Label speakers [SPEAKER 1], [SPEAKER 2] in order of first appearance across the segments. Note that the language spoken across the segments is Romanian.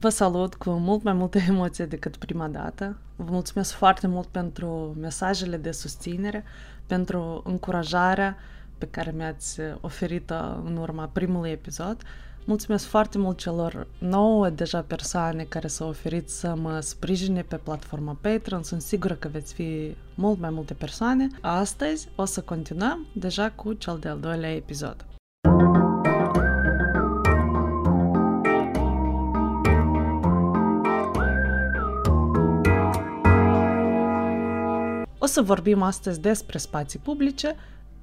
[SPEAKER 1] Vă salut cu mult mai multe emoție decât prima dată. Vă mulțumesc foarte mult pentru mesajele de susținere, pentru încurajarea pe care mi-ați oferit-o în urma primului episod. Mulțumesc foarte mult celor nouă deja persoane care s-au oferit să mă sprijine pe platforma Patreon. Sunt sigură că veți fi mult mai multe persoane. Astăzi o să continuăm deja cu cel de-al doilea episod. O să vorbim astăzi despre spații publice,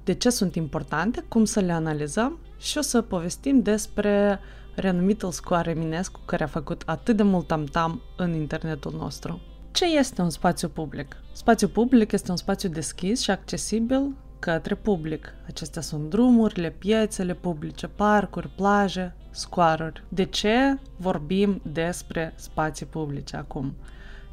[SPEAKER 1] de ce sunt importante, cum să le analizăm și o să povestim despre renumitul scoare Eminescu care a făcut atât de mult tam-tam în internetul nostru. Ce este un spațiu public? Spațiu public este un spațiu deschis și accesibil către public. Acestea sunt drumurile, piețele publice, parcuri, plaje, scoaruri. De ce vorbim despre spații publice acum?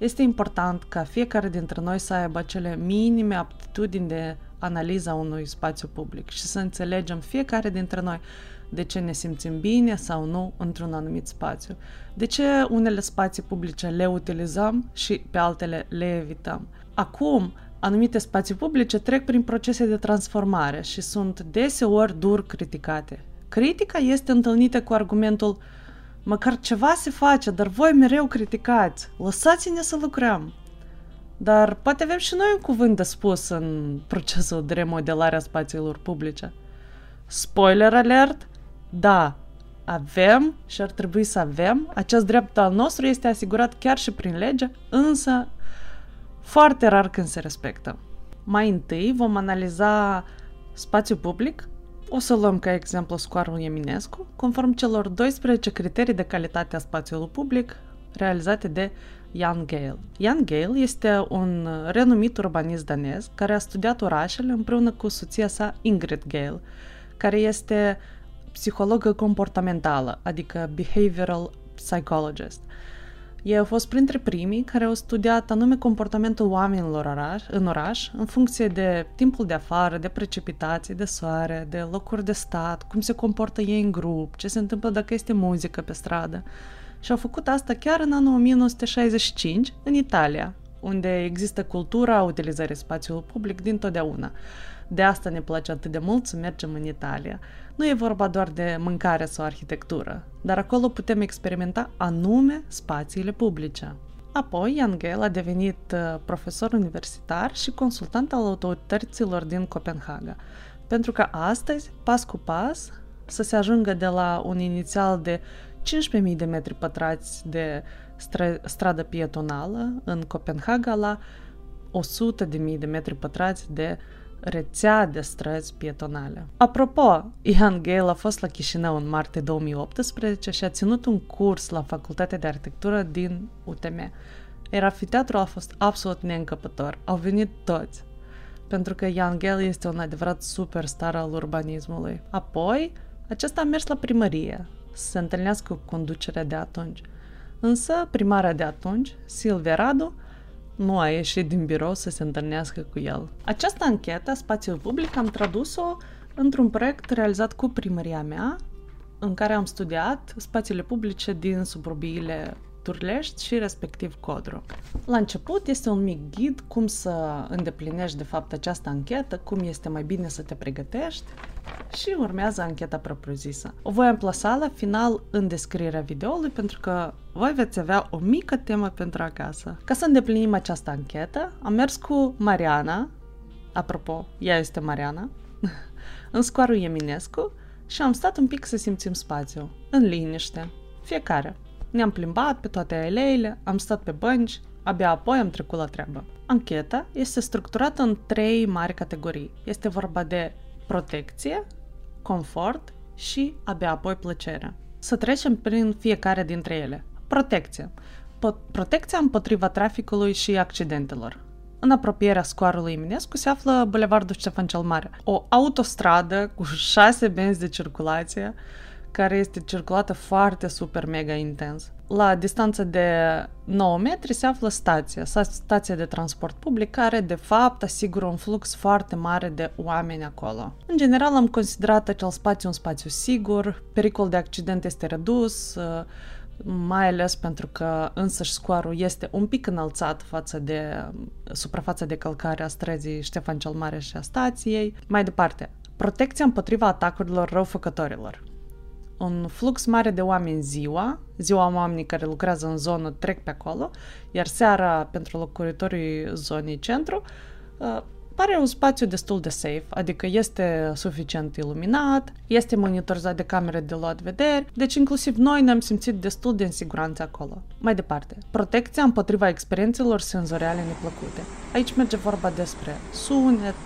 [SPEAKER 1] Este important ca fiecare dintre noi să aibă acele minime aptitudini de analiza unui spațiu public și să înțelegem fiecare dintre noi de ce ne simțim bine sau nu într-un anumit spațiu. De ce unele spații publice le utilizăm și pe altele le evităm. Acum, anumite spații publice trec prin procese de transformare și sunt deseori dur criticate. Critica este întâlnită cu argumentul Măcar ceva se face, dar voi mereu criticați. Lăsați-ne să lucrăm. Dar poate avem și noi un cuvânt de spus în procesul de remodelare a spațiilor publice. Spoiler alert! Da, avem și ar trebui să avem. Acest drept al nostru este asigurat chiar și prin lege, însă foarte rar când se respectă. Mai întâi vom analiza spațiul public o să luăm ca exemplu scoarul Eminescu, conform celor 12 criterii de calitate a spațiului public realizate de Jan Gehl. Jan Gehl este un renumit urbanist danez care a studiat orașele împreună cu soția sa Ingrid Gehl, care este psihologă comportamentală, adică behavioral psychologist. Ei au fost printre primii care au studiat anume comportamentul oamenilor oraș, în oraș, în funcție de timpul de afară, de precipitații, de soare, de locuri de stat, cum se comportă ei în grup, ce se întâmplă dacă este muzică pe stradă. Și au făcut asta chiar în anul 1965, în Italia, unde există cultura utilizării spațiului public dintotdeauna. De asta ne place atât de mult să mergem în Italia. Nu e vorba doar de mâncare sau arhitectură, dar acolo putem experimenta anume spațiile publice. Apoi, Jan Gell a devenit uh, profesor universitar și consultant al autorităților din Copenhaga, pentru că astăzi, pas cu pas, să se ajungă de la un inițial de 15.000 de metri pătrați de stradă pietonală în Copenhaga la 100.000 de metri pătrați de rețea de străzi pietonale. Apropo, Ian Gale a fost la Chișinău în martie 2018 și a ținut un curs la Facultatea de Arhitectură din UTM. Iar afiteatrul a fost absolut neîncăpător. Au venit toți. Pentru că Ian Gale este un adevărat superstar al urbanismului. Apoi, acesta a mers la primărie să se întâlnească cu conducerea de atunci. Însă, primarea de atunci, Silvia Radu, nu a ieșit din birou să se întâlnească cu el. Această anchetă, spațiul public, am tradus-o într-un proiect realizat cu primăria mea, în care am studiat spațiile publice din suburbiile Turlești și respectiv Codru. La început este un mic ghid cum să îndeplinești de fapt această anchetă, cum este mai bine să te pregătești și urmează ancheta propriu-zisă. O voi amplasa la final în descrierea videoului pentru că voi veți avea o mică temă pentru acasă. Ca să îndeplinim această anchetă, am mers cu Mariana, apropo, ea este Mariana, în scoarul Eminescu și am stat un pic să simțim spațiu, în liniște, fiecare. Ne-am plimbat pe toate aleile, am stat pe bănci, abia apoi am trecut la treabă. Ancheta este structurată în trei mari categorii. Este vorba de protecție, confort și abia apoi plăcere. Să trecem prin fiecare dintre ele. Protecție. Po- protecția împotriva traficului și accidentelor. În apropierea scoarului Eminescu se află Bulevardul Ștefan cel Mare, o autostradă cu șase benzi de circulație, care este circulată foarte super mega intens. La distanță de 9 metri se află stația, stația de transport public, care de fapt asigură un flux foarte mare de oameni acolo. În general am considerat acel spațiu un spațiu sigur, pericol de accident este redus, mai ales pentru că însăși scoarul este un pic înălțat față de suprafața de călcare a străzii Ștefan cel Mare și a stației. Mai departe, protecția împotriva atacurilor răufăcătorilor. Un flux mare de oameni ziua, ziua oamenii care lucrează în zonă trec pe acolo, iar seara pentru locuitorii zonei centru, uh, pare un spațiu destul de safe, adică este suficient iluminat, este monitorizat de camere de luat vederi, deci inclusiv noi ne-am simțit destul de în siguranță acolo. Mai departe, protecția împotriva experiențelor senzoriale neplăcute. Aici merge vorba despre sunet,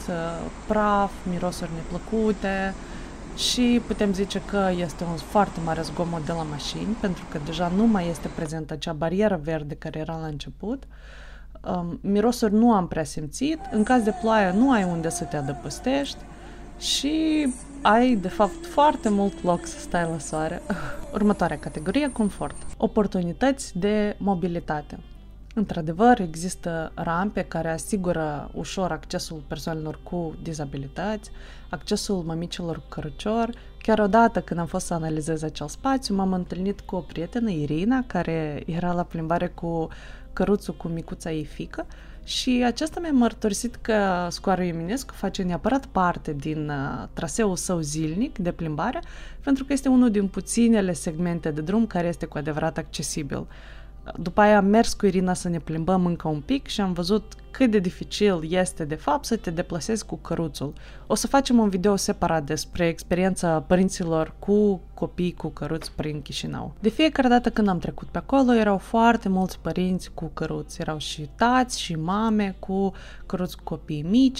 [SPEAKER 1] praf, mirosuri neplăcute, și putem zice că este un foarte mare zgomot de la mașini, pentru că deja nu mai este prezentă acea barieră verde care era la început. Uh, um, mirosuri nu am prea simțit, în caz de ploaie nu ai unde să te adăpostești și ai, de fapt, foarte mult loc să stai la soare. Următoarea categorie, confort. Oportunități de mobilitate. Într-adevăr, există rampe care asigură ușor accesul persoanelor cu dizabilități, accesul mămicilor cu cărăcior. Chiar odată când am fost să analizez acel spațiu, m-am întâlnit cu o prietenă, Irina, care era la plimbare cu căruțul cu micuța ei fică și aceasta mi-a mărturisit că Scoară Eminescu face neapărat parte din uh, traseul său zilnic de plimbare, pentru că este unul din puținele segmente de drum care este cu adevărat accesibil. După aia am mers cu Irina să ne plimbăm încă un pic și am văzut cât de dificil este de fapt să te deplasezi cu căruțul. O să facem un video separat despre experiența părinților cu copii cu căruți prin Chișinău. De fiecare dată când am trecut pe acolo erau foarte mulți părinți cu căruți. Erau și tați și mame cu căruți cu copii mici,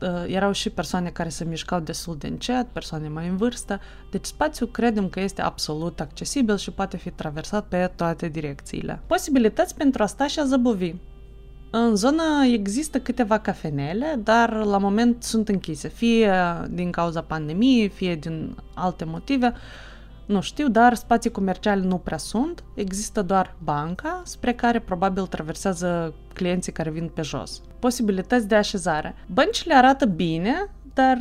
[SPEAKER 1] uh, erau și persoane care se mișcau destul de încet, persoane mai în vârstă, deci spațiul credem că este absolut accesibil și poate fi traversat pe toate direcțiile. Posibilități pentru a sta și a zăbovi. În zonă există câteva cafenele, dar la moment sunt închise, fie din cauza pandemiei, fie din alte motive. Nu știu, dar spații comerciale nu prea sunt. Există doar banca, spre care probabil traversează clienții care vin pe jos. Posibilități de așezare. Băncile arată bine, dar,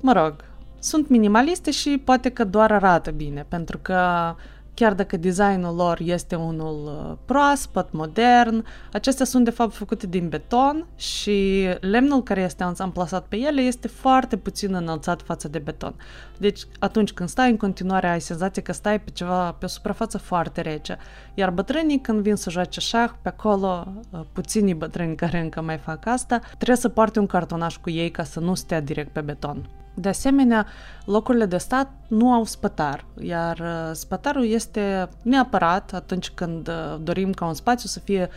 [SPEAKER 1] mă rog, sunt minimaliste și poate că doar arată bine, pentru că chiar dacă designul lor este unul uh, proaspăt, modern, acestea sunt de fapt făcute din beton și lemnul care este amplasat pe ele este foarte puțin înălțat față de beton. Deci atunci când stai în continuare ai senzația că stai pe ceva, pe o suprafață foarte rece. Iar bătrânii când vin să joace șah, pe acolo uh, puținii bătrâni care încă mai fac asta, trebuie să poarte un cartonaș cu ei ca să nu stea direct pe beton. De asemenea, locurile de stat nu au spătar, iar uh, spătarul este neapărat atunci când uh, dorim ca un spațiu să fie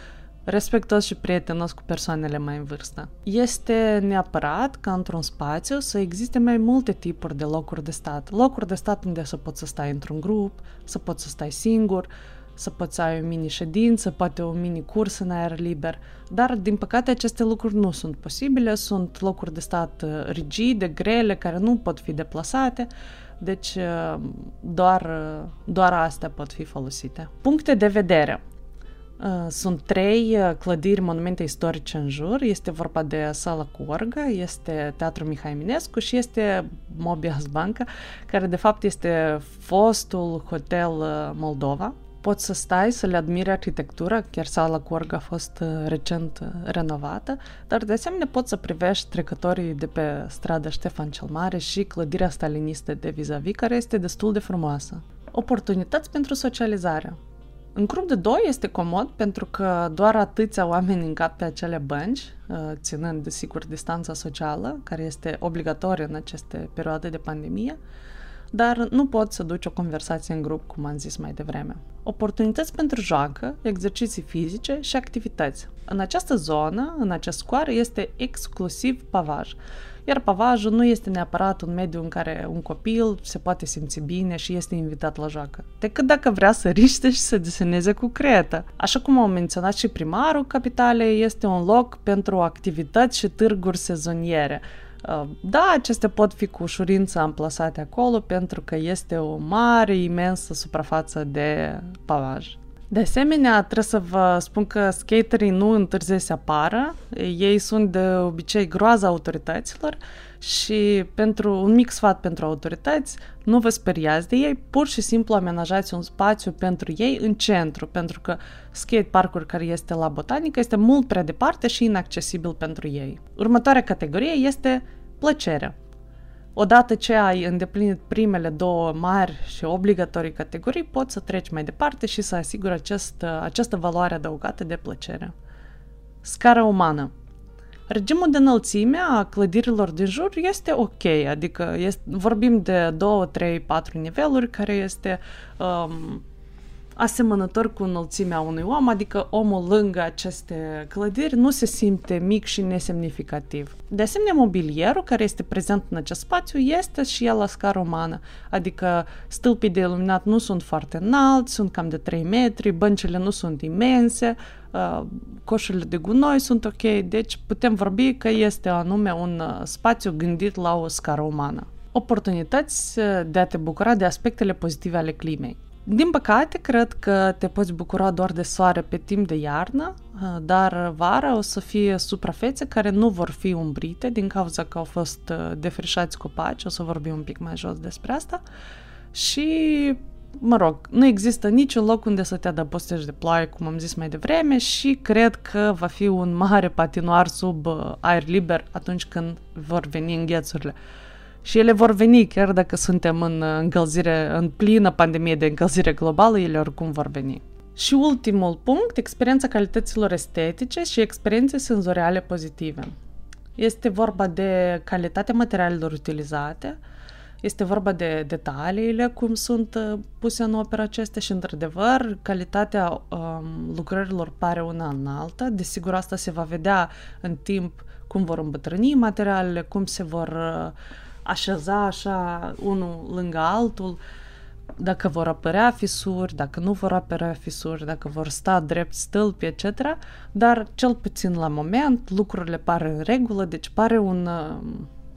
[SPEAKER 1] respectos și prietenos cu persoanele mai în vârstă. Este neapărat ca într-un spațiu să existe mai multe tipuri de locuri de stat. Locuri de stat unde să poți să stai într-un grup, să poți să stai singur, să poți să ai o mini-ședință, poate o mini-curs în aer liber, dar, din păcate, aceste lucruri nu sunt posibile, sunt locuri de stat uh, rigide, grele, care nu pot fi deplasate, deci uh, doar, uh, doar astea pot fi folosite. Puncte de vedere. Sunt trei clădiri, monumente istorice în jur. Este vorba de Sala Corga, este Teatrul Mihai Eminescu și este Mobias Banca, care de fapt este fostul hotel Moldova, poți să stai, să le admiri arhitectura, chiar sala Corg a fost uh, recent uh, renovată, dar de asemenea poți să privești trecătorii de pe strada Ștefan cel Mare și clădirea stalinistă de vis-a-vis, care este destul de frumoasă. Oportunități pentru socializare. În grup de doi este comod pentru că doar atâția oameni încap pe acele bănci, uh, ținând, desigur, distanța socială, care este obligatorie în aceste perioade de pandemie, dar nu poți să duci o conversație în grup, cum am zis mai devreme. Oportunități pentru joacă, exerciții fizice și activități. În această zonă, în acest scoară, este exclusiv pavaj. Iar pavajul nu este neapărat un mediu în care un copil se poate simți bine și este invitat la joacă, decât dacă vrea să riște și să deseneze cu cretă. Așa cum au menționat și primarul capitalei, este un loc pentru activități și târguri sezoniere, Uh, da, acestea pot fi cu ușurință amplasate acolo pentru că este o mare, imensă suprafață de pavaj. De asemenea, trebuie să vă spun că skaterii nu întârzie să apară, ei sunt de obicei groaza autorităților și pentru un mic sfat pentru autorități, nu vă speriați de ei, pur și simplu amenajați un spațiu pentru ei în centru, pentru că skate parkul care este la botanică este mult prea departe și inaccesibil pentru ei. Următoarea categorie este plăcerea. Odată ce ai îndeplinit primele două mari și obligatorii categorii, poți să treci mai departe și să asiguri acest, această valoare adăugată de plăcere. Scara umană. Regimul de înălțime a clădirilor din jur este ok, adică este, vorbim de 2, 3, 4 niveluri, care este um, asemănător cu înălțimea unui om, adică omul lângă aceste clădiri nu se simte mic și nesemnificativ. De asemenea, mobilierul care este prezent în acest spațiu este și el la scară umană, adică stâlpii de iluminat nu sunt foarte înalți, sunt cam de 3 metri, băncile nu sunt imense, uh, coșurile de gunoi sunt ok, deci putem vorbi că este anume un uh, spațiu gândit la o scară umană. Oportunități uh, de a te bucura de aspectele pozitive ale climei. Din păcate, cred că te poți bucura doar de soare pe timp de iarnă, uh, dar vara o să fie suprafețe care nu vor fi umbrite din cauza că au fost uh, defrișați copaci, o să vorbim un pic mai jos despre asta, și mă rog, nu există niciun loc unde să te adăpostești de ploaie, cum am zis mai devreme, și cred că va fi un mare patinoar sub uh, aer liber atunci când vor veni înghețurile. Și ele vor veni, chiar dacă suntem în încălzire, în plină pandemie de încălzire globală, ele oricum vor veni. Și ultimul punct, experiența calităților estetice și experiențe senzoriale pozitive. Este vorba de calitatea materialelor utilizate, este vorba de detaliile, cum sunt uh, puse în opera acestea și, într-adevăr, calitatea um, lucrărilor pare una înaltă. Desigur, asta se va vedea în timp cum vor îmbătrâni materialele, cum se vor uh, așeza așa unul lângă altul, dacă vor apărea fisuri, dacă nu vor apărea fisuri, dacă vor sta drept stâlpi, etc. Dar, cel puțin la moment, lucrurile pare în regulă, deci pare un uh,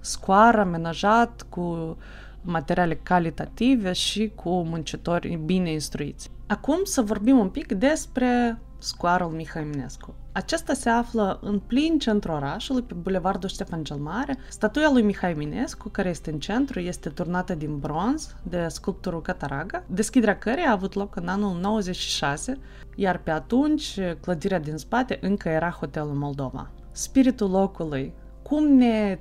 [SPEAKER 1] scoar amenajat cu materiale calitative și cu muncitori bine instruiți. Acum să vorbim un pic despre scoarul Mihai Eminescu. Acesta se află în plin centru orașului, pe bulevardul Ștefan cel Mare. Statuia lui Mihai Eminescu, care este în centru, este turnată din bronz de sculptorul Cataraga, deschiderea cărei a avut loc în anul 96, iar pe atunci clădirea din spate încă era Hotelul Moldova. Spiritul locului, cum ne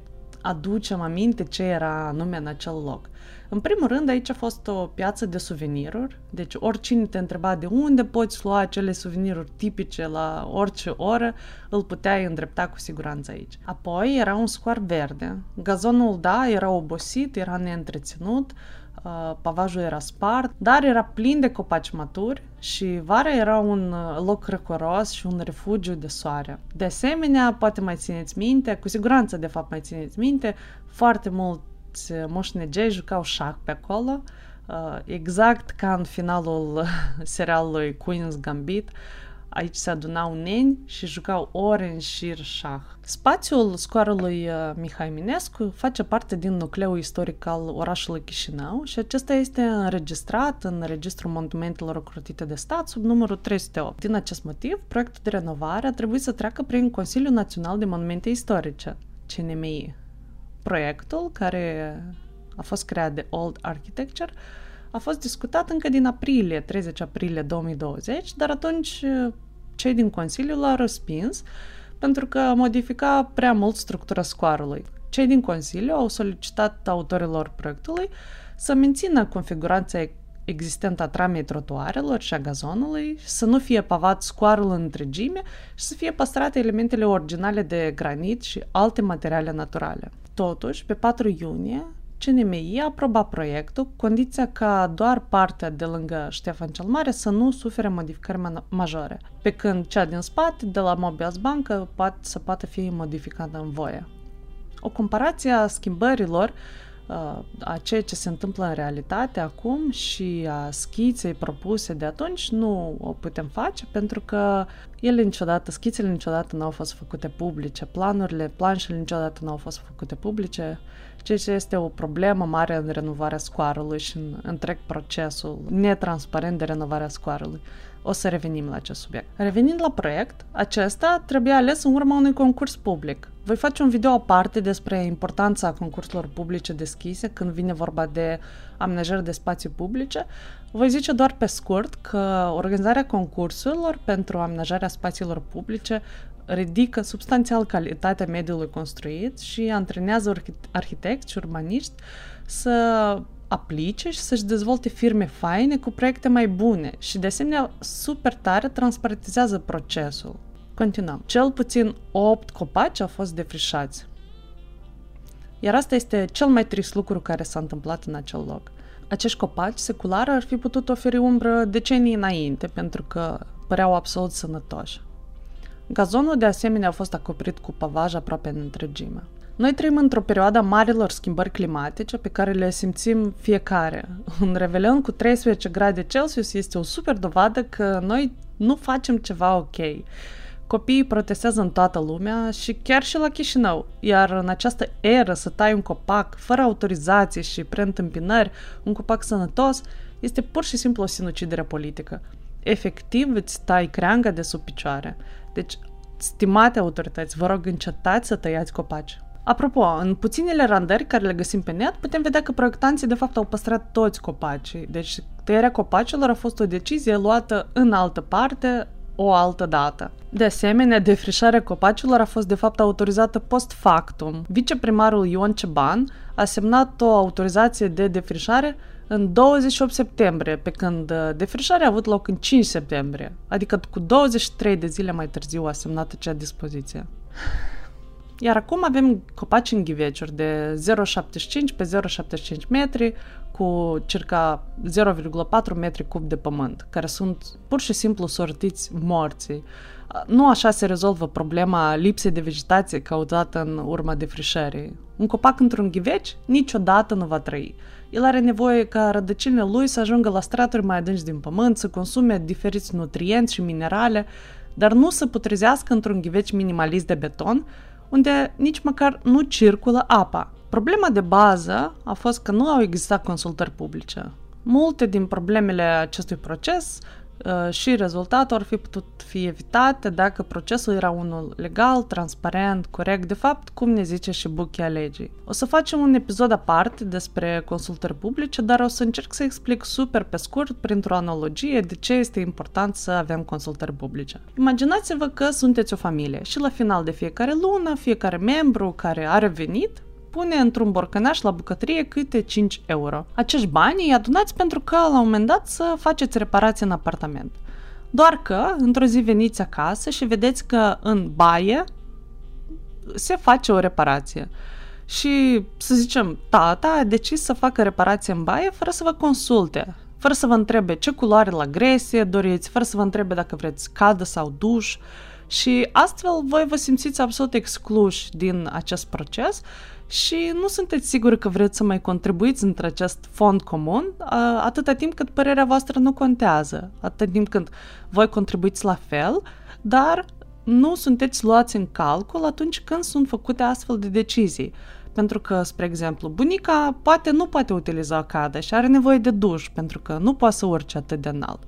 [SPEAKER 1] aducem aminte ce era anume în acel loc. În primul rând, aici a fost o piață de suveniruri, deci oricine te întreba de unde poți lua acele suveniruri tipice la orice oră, îl puteai îndrepta cu siguranță aici. Apoi era un scoar verde. Gazonul, da, era obosit, era neîntreținut, uh, pavajul era spart, dar era plin de copaci maturi și vara era un uh, loc răcoros și un refugiu de soare. De asemenea, poate mai țineți minte, cu siguranță de fapt mai țineți minte, foarte mult mulți moșnegei jucau șah pe acolo, exact ca în finalul serialului Queen's Gambit, Aici se adunau neni și jucau ore în șir șah. Spațiul scoarului Mihai Minescu face parte din nucleul istoric al orașului Chișinău și acesta este înregistrat în Registrul Monumentelor Ocrotite de Stat sub numărul 308. Din acest motiv, proiectul de renovare a trebuit să treacă prin Consiliul Național de Monumente Istorice, CNMI, proiectul care a fost creat de Old Architecture a fost discutat încă din aprilie, 30 aprilie 2020, dar atunci uh, cei din Consiliu l-au respins pentru că modifica prea mult structura scoarului. Cei din Consiliu au solicitat autorilor proiectului să mențină configurația existentă a tramei trotuarelor și a gazonului, să nu fie pavat scoarul în întregime și să fie păstrate elementele originale de granit și alte materiale naturale. Totuși, pe 4 iunie, CNMI a aprobat proiectul cu condiția ca doar partea de lângă Ștefan cel Mare să nu sufere modificări majore, pe când cea din spate, de la Mobius Bancă, poate, să poată fi modificată în voie. O comparație a schimbărilor uh, a ceea ce se întâmplă în realitate acum și a schiței propuse de atunci nu o putem face pentru că ele niciodată, schițele niciodată nu au fost făcute publice, planurile, planșele niciodată nu au fost făcute publice, ceea ce este o problemă mare în renovarea scoarului și în întreg procesul netransparent de renovarea scoarului. O să revenim la acest subiect. Revenind la proiect, acesta trebuie ales în urma unui concurs public. Voi face un video aparte despre importanța concursurilor publice deschise când vine vorba de amenajări de spații publice. Voi zice doar pe scurt că organizarea concursurilor pentru amenajarea spațiilor publice ridică substanțial calitatea mediului construit și antrenează arhitecți și urbaniști să aplice și să-și dezvolte firme faine cu proiecte mai bune și de asemenea super tare transparentizează procesul. Continuăm. Cel puțin 8 copaci au fost defrișați. Iar asta este cel mai trist lucru care s-a întâmplat în acel loc. Acești copaci seculari ar fi putut oferi umbră decenii înainte, pentru că păreau absolut sănătoși. Gazonul de asemenea a fost acoperit cu pavaj aproape în întregime. Noi trăim într-o perioadă a marilor schimbări climatice pe care le simțim fiecare. Un revelion cu 13 grade Celsius este o super dovadă că noi nu facem ceva ok. Copiii protestează în toată lumea și chiar și la Chișinău, iar în această eră să tai un copac fără autorizație și preîntâmpinări, un copac sănătos, este pur și simplu o sinucidere politică. Efectiv îți tai creanga de sub picioare. Deci, stimate autorități, vă rog încetați să tăiați copaci. Apropo, în puținele randări care le găsim pe net, putem vedea că proiectanții de fapt au păstrat toți copacii. Deci tăierea copacilor a fost o decizie luată în altă parte, o altă dată. De asemenea, defrișarea copacilor a fost de fapt autorizată post factum. Viceprimarul Ion Ceban a semnat o autorizație de defrișare în 28 septembrie, pe când uh, defrișarea a avut loc în 5 septembrie, adică cu 23 de zile mai târziu a semnat acea dispoziție. Iar acum avem copaci în ghiveciuri de 0,75 pe 0,75 metri cu circa 0,4 metri cub de pământ, care sunt pur și simplu sortiți morții. Nu așa se rezolvă problema lipsei de vegetație cauzată în urma defrișării. Un copac într-un ghiveci niciodată nu va trăi. El are nevoie ca rădăcinile lui să ajungă la straturi mai adânci din pământ, să consume diferiți nutrienți și minerale, dar nu să putrezească într-un ghiveci minimalist de beton, unde nici măcar nu circulă apa. Problema de bază a fost că nu au existat consultări publice. Multe din problemele acestui proces uh, și rezultatul ar fi putut fi evitate dacă procesul era unul legal, transparent, corect, de fapt, cum ne zice și buchia legii. O să facem un episod aparte despre consultări publice, dar o să încerc să explic super pe scurt, printr-o analogie, de ce este important să avem consultări publice. Imaginați-vă că sunteți o familie și la final de fiecare lună, fiecare membru care are venit pune într-un borcănaș la bucătărie câte 5 euro. Acești bani îi adunați pentru că la un moment dat să faceți reparație în apartament. Doar că, într-o zi veniți acasă și vedeți că în baie se face o reparație. Și, să zicem, tata a decis să facă reparație în baie fără să vă consulte, fără să vă întrebe ce culoare la gresie doriți, fără să vă întrebe dacă vreți cadă sau duș. Și astfel voi vă simțiți absolut excluși din acest proces și nu sunteți siguri că vreți să mai contribuiți între acest fond comun atâta timp cât părerea voastră nu contează, atâta timp când voi contribuiți la fel, dar nu sunteți luați în calcul atunci când sunt făcute astfel de decizii. Pentru că, spre exemplu, bunica poate nu poate utiliza cada și are nevoie de duș pentru că nu poate să urce atât de înalt.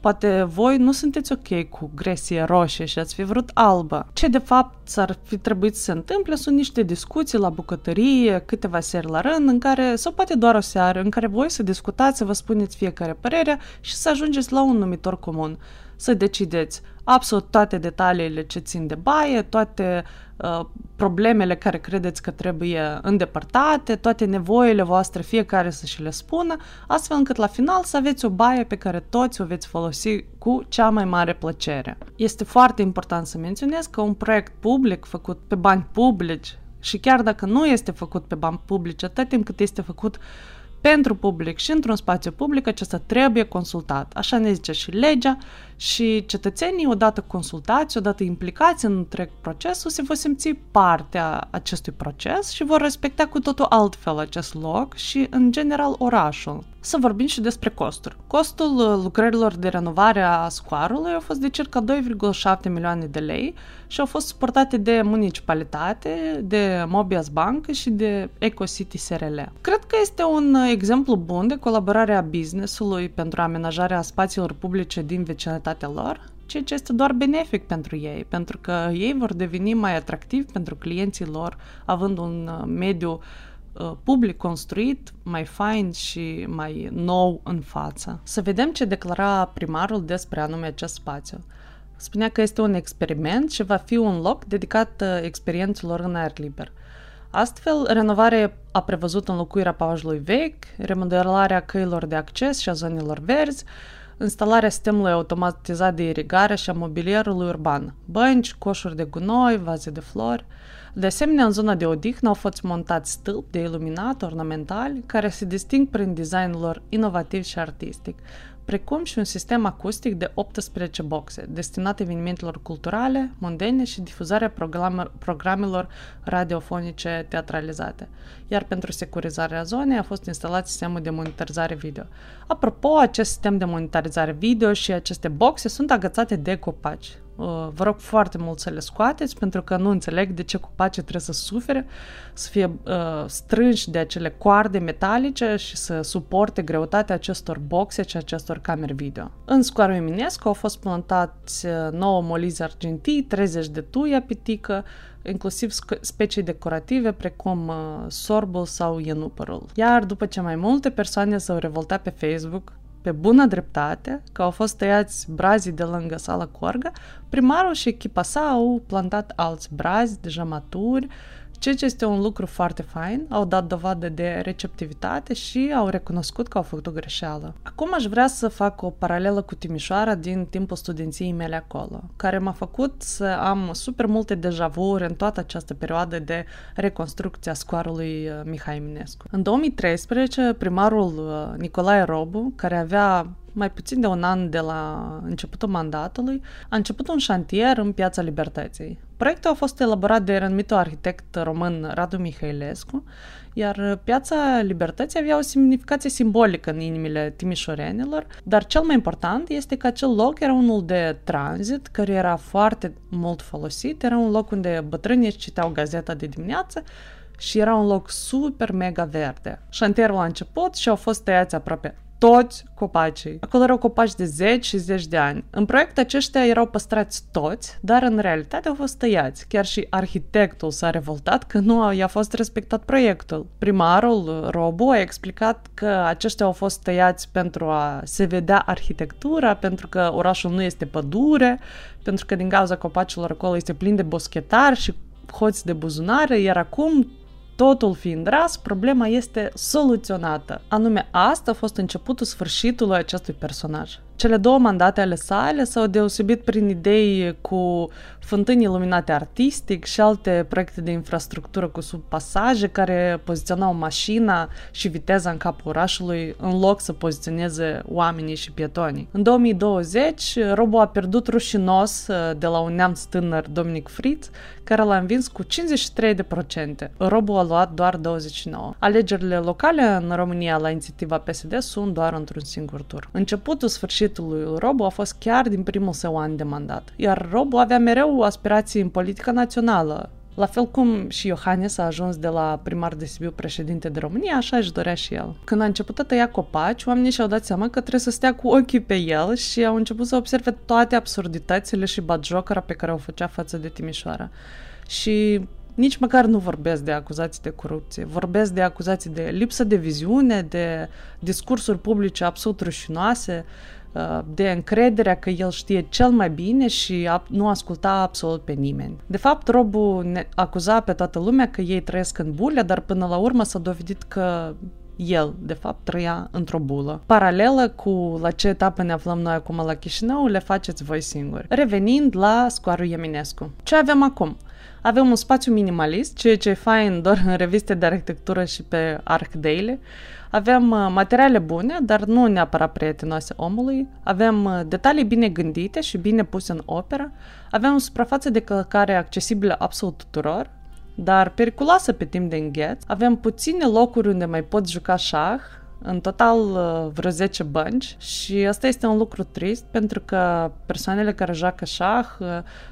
[SPEAKER 1] Poate voi nu sunteți ok cu gresie roșie și ați fi vrut albă. Ce de fapt s-ar fi trebuit să se întâmple sunt niște discuții la bucătărie, câteva seri la rând, în care, sau poate doar o seară, în care voi să discutați, să vă spuneți fiecare părerea și să ajungeți la un numitor comun. Să decideți absolut toate detaliile ce țin de baie, toate uh, problemele care credeți că trebuie îndepărtate, toate nevoile voastre, fiecare să și le spună, astfel încât la final să aveți o baie pe care toți o veți folosi cu cea mai mare plăcere. Este foarte important să menționez că un proiect public făcut pe bani publici și chiar dacă nu este făcut pe bani publici, atât timp cât este făcut pentru public și într-un spațiu public, acesta trebuie consultat. Așa ne zice și legea și cetățenii, odată consultați, odată implicați în întreg procesul, se vor simți partea acestui proces și vor respecta cu totul altfel acest loc și, în general, orașul. Să vorbim și despre costuri. Costul uh, lucrărilor de renovare a scoarului a fost de circa 2,7 milioane de lei și au fost suportate de municipalitate, de Mobias Bank și de EcoCity SRL. Cred că este un exemplu bun de colaborare a businessului pentru amenajarea spațiilor publice din vecinătatea lor, ceea ce este doar benefic pentru ei, pentru că ei vor deveni mai atractivi pentru clienții lor, având un uh, mediu uh, public construit, mai fain și mai nou în față. Să vedem ce declara primarul despre anume acest spațiu. Spunea că este un experiment și va fi un loc dedicat uh, experiențelor în aer liber. Astfel, renovarea a prevăzut înlocuirea pavajului vechi, remodelarea căilor de acces și a zonelor verzi, instalarea sistemului automatizat de irigare și a mobilierului urban, bănci, coșuri de gunoi, vaze de flori. De asemenea, în zona de odihnă au fost montați stâlpi de iluminat ornamentali care se disting prin designul lor inovativ și artistic, precum și un sistem acustic de 18 boxe, destinate evenimentelor culturale, mondene și difuzarea programelor radiofonice teatralizate. Iar pentru securizarea zonei a fost instalat sistemul de monitorizare video. Apropo, acest sistem de monitorizare video și aceste boxe sunt agățate de copaci. Uh, vă rog foarte mult să le scoateți pentru că nu înțeleg de ce copacii trebuie să sufere, să fie uh, strânși de acele coarde metalice și să suporte greutatea acestor boxe și acestor camere video. În scoarul Eminescu au fost plantați 9 uh, molizi argentii, 30 de tui apitică, inclusiv specii decorative precum uh, sorbul sau ienupărul. Iar după ce mai multe persoane s-au revoltat pe Facebook pe bună dreptate că au fost tăiați brazii de lângă sala Corga, primarul și echipa sa au plantat alți brazi deja maturi, ceea ce este un lucru foarte fain, au dat dovadă de receptivitate și au recunoscut că au făcut o greșeală. Acum aș vrea să fac o paralelă cu Timișoara din timpul studenției mele acolo, care m-a făcut să am super multe deja în toată această perioadă de reconstrucție a scoarului uh, Mihai Eminescu. În 2013, primarul uh, Nicolae Robu, care avea mai puțin de un an de la începutul mandatului, a început un șantier în Piața Libertății. Proiectul a fost elaborat de renumitul arhitect român Radu Mihailescu, iar Piața Libertății avea o semnificație simbolică în inimile timișorenilor, dar cel mai important este că acel loc era unul de tranzit, care era foarte mult folosit, era un loc unde bătrânii citeau gazeta de dimineață și era un loc super mega verde. Șantierul a început și au fost tăiați aproape toți copacii. Acolo erau copaci de zeci și zeci de ani. În proiect aceștia erau păstrați toți, dar în realitate au fost tăiați. Chiar și arhitectul s-a revoltat că nu i-a fost respectat proiectul. Primarul, Robu, a explicat că aceștia au fost tăiați pentru a se vedea arhitectura, pentru că orașul nu este pădure, pentru că din cauza copacilor acolo este plin de boschetari și hoți de buzunare, iar acum Totul fiind ras, problema este soluționată. Anume, asta a fost începutul sfârșitului acestui personaj. Cele două mandate ale sale s-au deosebit prin idei cu fântâni iluminate artistic și alte proiecte de infrastructură cu subpasaje care poziționau mașina și viteza în capul orașului în loc să poziționeze oamenii și pietonii. În 2020, Robo a pierdut rușinos uh, de la un neamț tânăr, Dominic Fritz, care l-a învins cu 53%. Robo a luat doar 29%. Alegerile locale în România la inițiativa PSD sunt doar într-un singur tur. Începutul sfârșit sfârșitul lui Robu a fost chiar din primul său an de mandat, iar Robu avea mereu aspirații în politică națională, la fel cum și Iohannis a ajuns de la primar de Sibiu președinte de România, așa își dorea și el. Când a început a tăia copaci, oamenii și-au dat seama că trebuie să stea cu ochii pe el și au început să observe toate absurditățile și batjocăra pe care o făcea față de Timișoara. Și nici măcar nu vorbesc de acuzații de corupție, vorbesc de acuzații de lipsă de viziune, de discursuri publice absolut rușinoase, Uh, de încrederea că el știe cel mai bine și nu asculta absolut pe nimeni. De fapt, Robu ne acuza pe toată lumea că ei trăiesc în bulă, dar până la urmă s-a dovedit că el, de fapt, trăia într-o bulă. Paralelă cu la ce etapă ne aflăm noi acum la Chișinău, le faceți voi singuri. Revenind la scoarul Eminescu. Ce avem acum? Avem un spațiu minimalist, ceea ce e fain doar în reviste de arhitectură și pe Arcdaily. Avem uh, materiale bune, dar nu neapărat prietenoase omului. Avem uh, detalii bine gândite și bine puse în operă. Avem o suprafață de călcare accesibilă absolut tuturor, dar periculoasă pe timp de îngheț. Avem puține locuri unde mai poți juca șah, în total uh, vreo 10 bănci și asta este un lucru trist pentru că persoanele care joacă șah uh,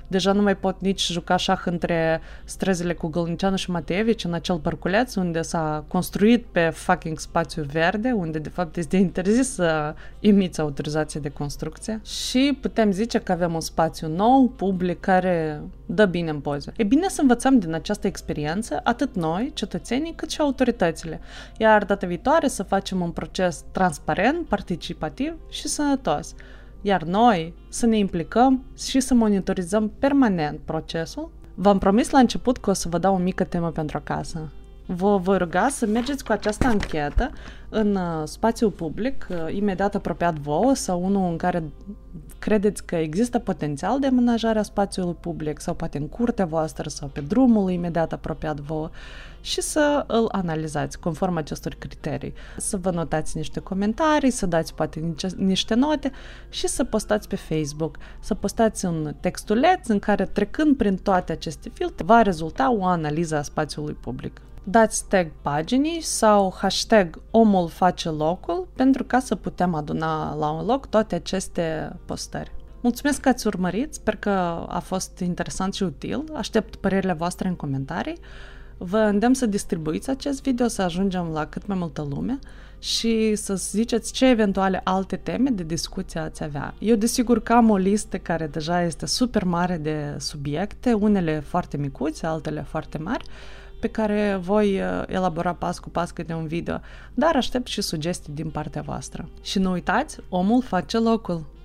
[SPEAKER 1] deja nu mai pot nici juca șah între străzile cu Gălnicianu și Mateevici în acel parculeț unde s-a construit pe fucking spațiu verde, unde de fapt este interzis să imiți autorizație de construcție. Și putem zice că avem un spațiu nou, public, care dă bine în poze. E bine să învățăm din această experiență atât noi, cetățenii, cât și autoritățile, iar data viitoare să facem un proces transparent, participativ și sănătos iar noi să ne implicăm și să monitorizăm permanent procesul. V-am promis la început că o să vă dau o mică temă pentru acasă. Vă voi ruga să mergeți cu această anchetă în uh, spațiul public, uh, imediat apropiat vouă sau unul în care credeți că există potențial de amenajare a spațiului public sau poate în curtea voastră sau pe drumul imediat apropiat vouă și să îl analizați conform acestor criterii. Să vă notați niște comentarii, să dați poate niște note și să postați pe Facebook. Să postați un textuleț în care trecând prin toate aceste filtre va rezulta o analiză a spațiului public dați tag paginii sau hashtag omul face locul pentru ca să putem aduna la un loc toate aceste postări. Mulțumesc că ați urmărit, sper că a fost interesant și util. Aștept părerile voastre în comentarii. Vă îndemn să distribuiți acest video, să ajungem la cât mai multă lume și să ziceți ce eventuale alte teme de discuție ați avea. Eu desigur că am o listă care deja este super mare de subiecte, unele foarte micuțe, altele foarte mari, pe care voi uh, elabora pas cu pas câte un video, dar aștept și sugestii din partea voastră. Și nu uitați, omul face locul!